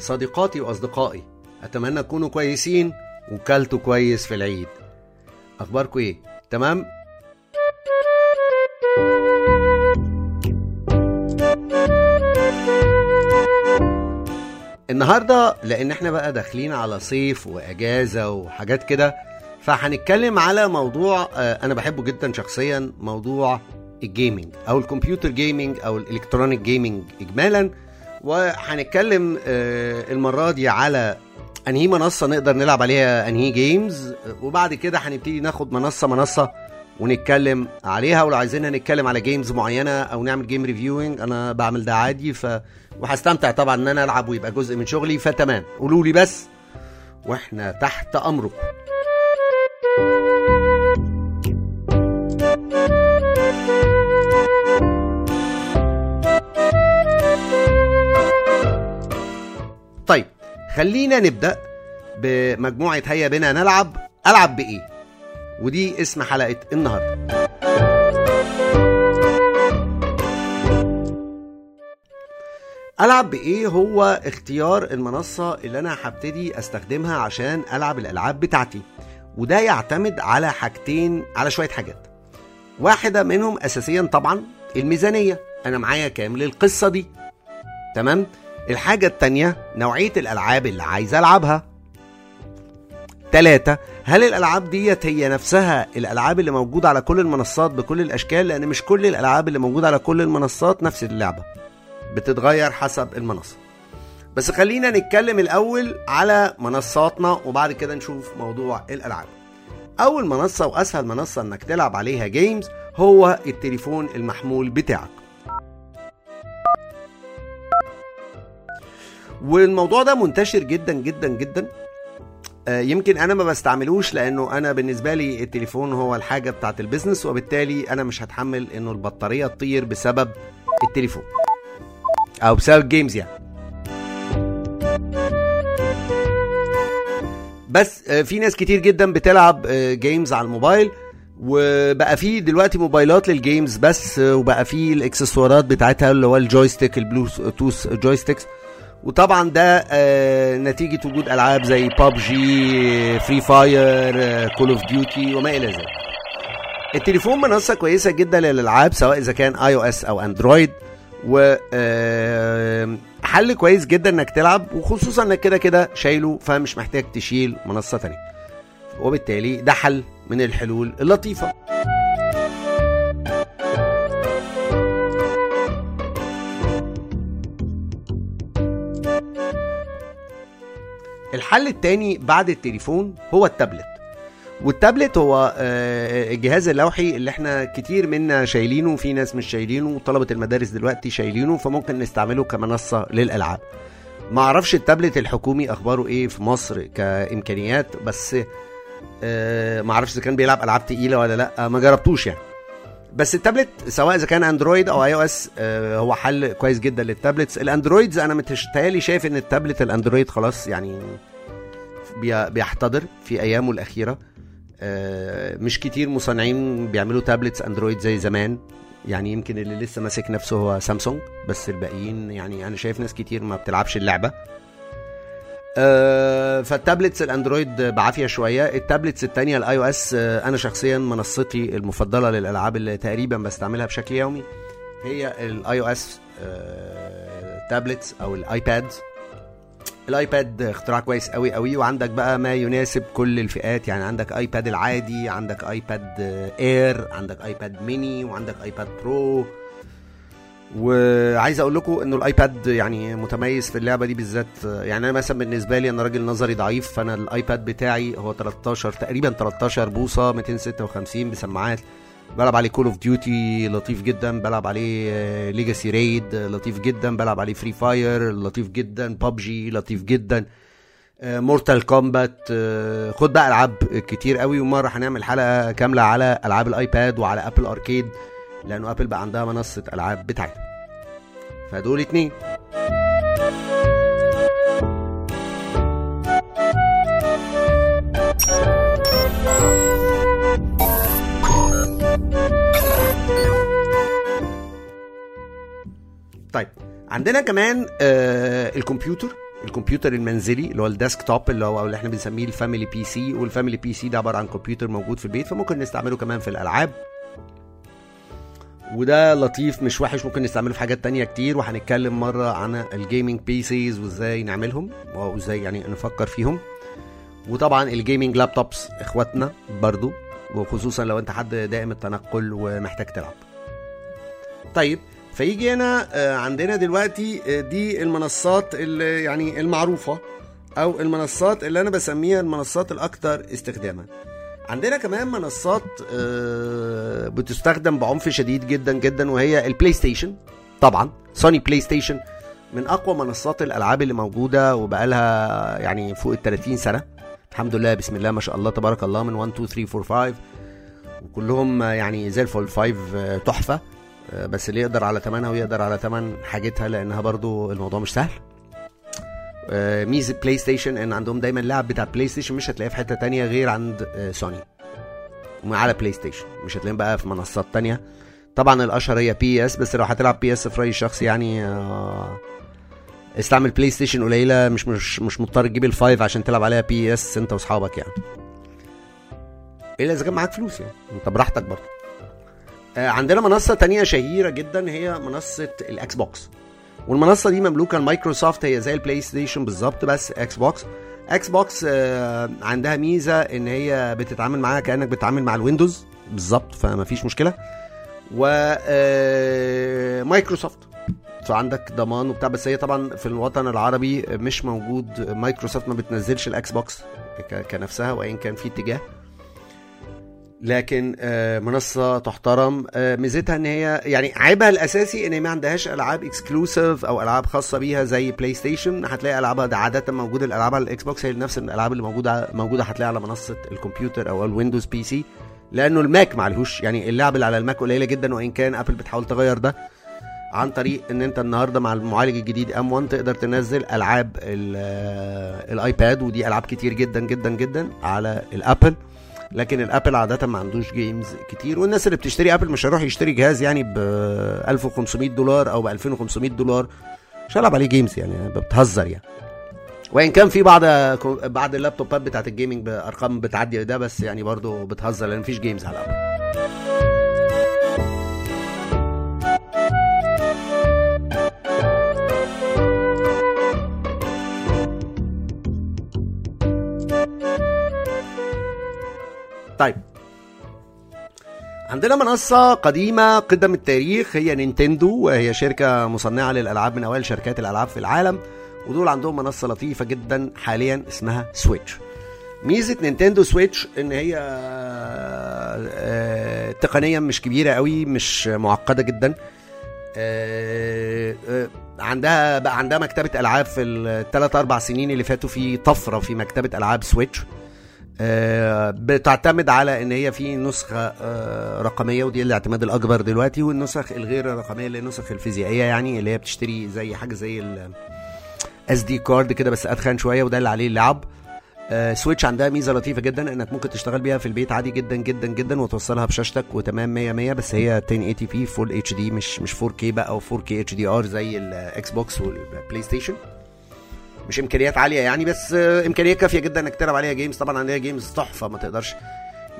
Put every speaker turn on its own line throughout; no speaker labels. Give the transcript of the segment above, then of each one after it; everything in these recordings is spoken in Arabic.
صديقاتي وأصدقائي أتمنى تكونوا كويسين وكلتوا كويس في العيد. أخباركم إيه؟ تمام؟ النهارده لأن إحنا بقى داخلين على صيف وإجازة وحاجات كده فهنتكلم على موضوع آه، أنا بحبه جدا شخصيا موضوع ال gaming أو ال computer gaming أو ال electronic gaming اجمالا. وهنتكلم آه، المرة دي على أنهي منصة نقدر نلعب عليها أنهي games وبعد كده هنبتدي ناخد منصة منصة ونتكلم عليها. ولو عايزين نتكلم على games معينة أو نعمل game reviewing أنا بعمل ده عادي. ف وهستمتع طبعا إن أنا ألعب ويبقى جزء من شغلي. فتمام قولوا لي بس وإحنا تحت امركم خلينا نبدأ بمجموعة هيا بنا نلعب. ألعب بإيه؟ ودي اسم حلقة النهارده. ألعب بإيه هو اختيار المنصة اللي أنا هبتدي أستخدمها عشان ألعب الألعاب بتاعتي؟ وده يعتمد على حاجتين على شوية حاجات. واحدة منهم اساسيا طبعا الميزانية. أنا معايا كام للقصه دي. تمام؟ الحاجة التانية نوعية الألعاب اللي عايز ألعبها. تلاتة هل الألعاب ديت هي نفسها الألعاب اللي موجودة على كل المنصات بكل الأشكال؟ لأن مش كل الألعاب اللي موجودة على كل المنصات نفس اللعبة. بتتغير حسب المنصة. بس خلينا نتكلم الأول على منصاتنا وبعد كده نشوف موضوع الألعاب. أول منصة وأسهل منصة إنك تلعب عليها جيمز هو التليفون المحمول بتاعك. والموضوع ده منتشر جدا جدا جدا. آه، يمكن أنا ما بستعملوش لأنه أنا بالنسبة لي التليفون هو الحاجة بتاعت ال business وبالتالي أنا مش هتحمل إنه البطارية تطير بسبب التليفون أو بسبب games يعني. بس آه، في ناس كتير جدا بتلعب آه، games على الموبايل وبقى في دلوقتي موبايلات لل games بس آه، وبقى في الإكسسوارات بتاعتها اللي هو ال joystick ال Bluetooth joysticks وطبعا ده آه، نتيجة وجود ألعاب زي PUBG Free Fire Call of Duty وما إلى ذلك. التليفون منصة كويسة جدا للألعاب سواء إذا كان iOS أو Android و آه، حل كويس جدا إنك تلعب وخصوصا إنك كده كده شايله فمش محتاج تشيل منصة تانية. وبالتالي ده حل من الحلول اللطيفة. الحل التاني بعد التليفون هو التابلت. والتابلت هو آه، الجهاز اللوحي اللي إحنا كتير منا شايلينه وفي ناس مش شايلينه وطلبة المدارس دلوقتي شايلينه فممكن نستعمله كمنصة للألعاب. ما أعرفش التابلت الحكومي اخباره إيه في مصر كإمكانيات بس آه، ما أعرفش إذا كان بيلعب ألعاب تقيلة ولا لأ ما جربتوش يعني. بس التابلت سواء إذا كان Android أو iOS هو حل كويس جدا لل tablets. ال Androids أنا متهيألي شايف إن ال tablet ال Android خلاص يعني بي- بيحتضر في أيامه الأخيرة. آه، مش كتير مصنعين بيعملوا tablets Android زي زمان. يعني يمكن اللي لسه ماسك نفسه هو سامسونج بس الباقيين يعني أنا شايف ناس كتير ما بتلعبش اللعبة. فال tablets ال Android بعافية شوية. ال tablets التانية ال iOS أنا شخصيا منصتي المفضلة للألعاب اللي تقريبا بستعملها بشكل يومي هي ال iOS tablets أو ال iPads ال iPad اختراع كويس قوي قوي وعندك بقى ما يناسب كل الفئات. يعني عندك iPad العادي عندك iPad Air عندك iPad Mini وعندك iPad Pro وعايز أقول لكم انه ال iPad يعني متميز في اللعبة دي بالذات يعني أنا مثلا بالنسبة لي أنا راجل نظري ضعيف فأنا ال iPad بتاعي هو 13 تقريبا 13 بوصة 256 بسماعات. بلعب عليه Call of Duty لطيف جدا بلعب عليه Legacy Raid لطيف جدا بلعب عليه Free Fire لطيف جدا ببجي لطيف جدا. Mortal Kombat خد بقى ألعاب كتير قوي ومره هنعمل حلقة كاملة على ألعاب الأيباد وعلى ابل اركيد لأنه آبل بقى عندها منصة ألعاب بتاعتها. فدول اتنين. طيب عندنا كمان آه الكمبيوتر الكمبيوتر المنزلي اللي هو ال desktop اللي هو اللي إحنا بنسميه ال family PC وال family PC ده عبارة عن كمبيوتر موجود في البيت فممكن نستعمله كمان في الألعاب. وده لطيف مش وحش ممكن نستعمله في حاجات تانية كتير وهنتكلم مرة عن ال gaming PCs وإزاي نعملهم وإزاي يعني نفكر فيهم. وطبعا ال gaming laptops إخواتنا برضو وخصوصا لو أنت حد دائم التنقل ومحتاج تلعب. طيب فيجي هنا آه، عندنا دلوقتي آه، دي المنصات اللي يعني المعروفة أو المنصات اللي أنا بسميها المنصات الاكثر استخداما. عندنا كمان منصات آه، بتستخدم بعنف شديد جدا جدا وهي ال PlayStation طبعا Sony PlayStation من أقوى منصات الألعاب اللي موجودة وبقالها يعني فوق ال 30 سنة. الحمد لله بسم الله ما شاء الله تبارك الله من 1 2 3 4 5 وكلهم يعني زي الفل 5 تحفة. آه، بس اللي يقدر على ثمنها ويقدر على ثمن حاجتها لأنها برضو الموضوع مش سهل. آه، ميزة PlayStation إن عندهم دايما اللعب بتاع PlayStation مش هتلاقيه في حتة تانية غير عند آه، سوني على PlayStation مش هتلاقيه بقى في منصات تانية. طبعا الأشهر هي PES بس لو هتلعب PES في رأيي الشخصي يعني آه، استعمل PlayStation قليلة مش مش مش مضطر تجيب ال five عشان تلعب عليها PES أنت وأصحابك يعني. إلا إذا كان معاك فلوس يعني. أنت براحتك برضه. آه، عندنا منصة تانية شهيرة جدا هي منصة ال Xbox. والمنصة دي مملوكة لمايكروسوفت هي زي ال PlayStation بالظبط بس Xbox Xbox عندها ميزة إن هي بتتعامل معاها كأنك بتتعامل مع ال Windows بالظبط فما فيش مشكلة. و آه، مايكروسوفت. فعندك ضمان وبتاع بس هي طبعا في الوطن العربي مش موجود. مايكروسوفت ما بتنزلش ال Xbox كنفسها وان كان في اتجاه. لكن آه، منصة تحترم آه، ميزتها إن هي يعني عيبها الأساسي إن هي ما عندهاش ألعاب exclusive أو ألعاب خاصة بيها زي PlayStation هتلاقي ألعابها ده عادة موجودة الألعاب على ال Xbox هي نفس الألعاب اللي موجودة موجودة هتلاقيها على منصة الكمبيوتر أو ال Windows PC لأنه ال Mac معلهوش يعني اللعب اللي على ال Mac قليلة جدا وإن كان Apple بتحاول تغير ده عن طريق إن أنت النهارده مع المعالج الجديد M 1 تقدر تنزل ألعاب ال- آه، ال iPad ودي ألعاب كتير جدا جدا جدا على ال Apple. لكن ال Apple عادة ما عندوش games كتير والناس اللي بتشتري Apple مش هيروح يشتري جهاز يعني ب 1500 دولار أو ب 2500 دولار. مش هيلعب عليه games يعني بتهزر يعني. وإن كان في بعض بعض ال laptopات بتاعت ال gaming بأرقام بتعدي ده بس يعني برضو بتهزر لأن مفيش games على عندنا منصة قديمة قدم التاريخ هي Nintendo وهي شركة مصنعة للألعاب من أوائل شركات الألعاب في العالم ودول عندهم منصة لطيفة جدا حاليا اسمها Switch ميزة Nintendo Switch إن هي آه، تقنيا مش كبيرة قوي مش معقدة جدا. آه، آه، عندها بقى عندها مكتبة ألعاب في الثلاث أربع سنين اللي فاتوا في طفرة في مكتبة ألعاب Switch بتعتمد على إن هي في نسخة آه، رقمية ودي الاعتماد الأكبر دلوقتي والنسخ الغير رقمية اللي هي النسخ الفيزيائية يعني اللي هي بتشتري زي حاجة زي ال SD card كده بس أتخن شوية وده اللي عليه اللعب. آه، Switch عندها ميزة لطيفة جدا إنك ممكن تشتغل بيها في البيت عادي جدا جدا جدا وتوصلها بشاشتك وتمام 100 100 بس هي 1080 P full HD مش مش 4 K بقى أو 4 K HDR زي ال Xbox وال PlayStation مش إمكانيات عالية يعني بس آه، إمكانيات كافية جدا إنك تلعب عليها games طبعا عندها games تحفة ما تقدرش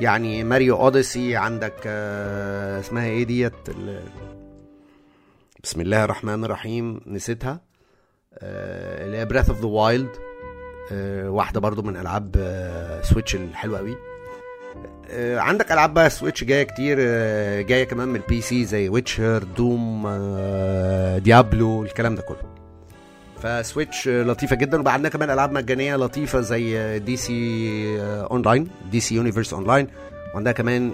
يعني Mario Odyssey عندك آه، اسمها إيه ديت؟ بسم الله الرحمن الرحيم نسيتها. آه، اللي هي Breath of the Wild واحدة برضو من ألعاب Switch الحلوة قوي. عندك ألعاب بقى Switch جاية كتير جاية كمان من ال PC زي Witcher Doom Diablo الكلام ده كله. ف Switch لطيفة جدا. وبقى عندنا كمان ألعاب مجانية لطيفة زي DC Online DC Universe Online. وعندها كمان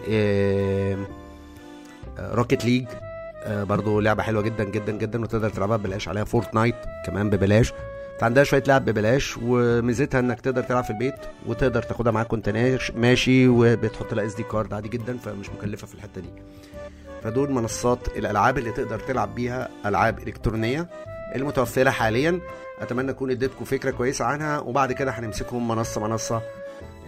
Rocket League برضو لعبة حلوة جدا جدا جدا. وتقدر تلعبها ببلاش عليها. Fortnite كمان ببلاش. فعندها شوية لعب ببلاش. وميزتها إنك تقدر تلعب في البيت وتقدر تاخدها معاك وأنت ماشي. وبتحط لها SD card عادي جدا فمش مكلفة في الحتة دي. فدول منصات الألعاب اللي تقدر تلعب بيها ألعاب إلكترونية. المتوفره حاليا. أتمنى اكون اديتكم فكرة كويسة عنها وبعد كده هنمسكهم منصة منصة.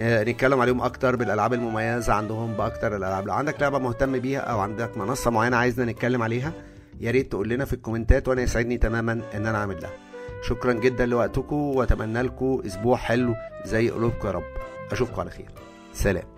آه، نتكلم عليهم أكتر بالألعاب المميزة عندهم بأكتر الألعاب. لو عندك لعبة مهتم بيها أو عندك منصة معينة عايزنا نتكلم عليها يا ريت تقول لنا في الكومنتات وأنا يسعدني تماما إن أنا أعمل ده. شكرا جدا لوقتكم وأتمنى لكم أسبوع حلو زي قلوبكم يا رب. أشوفكم على خير. سلام.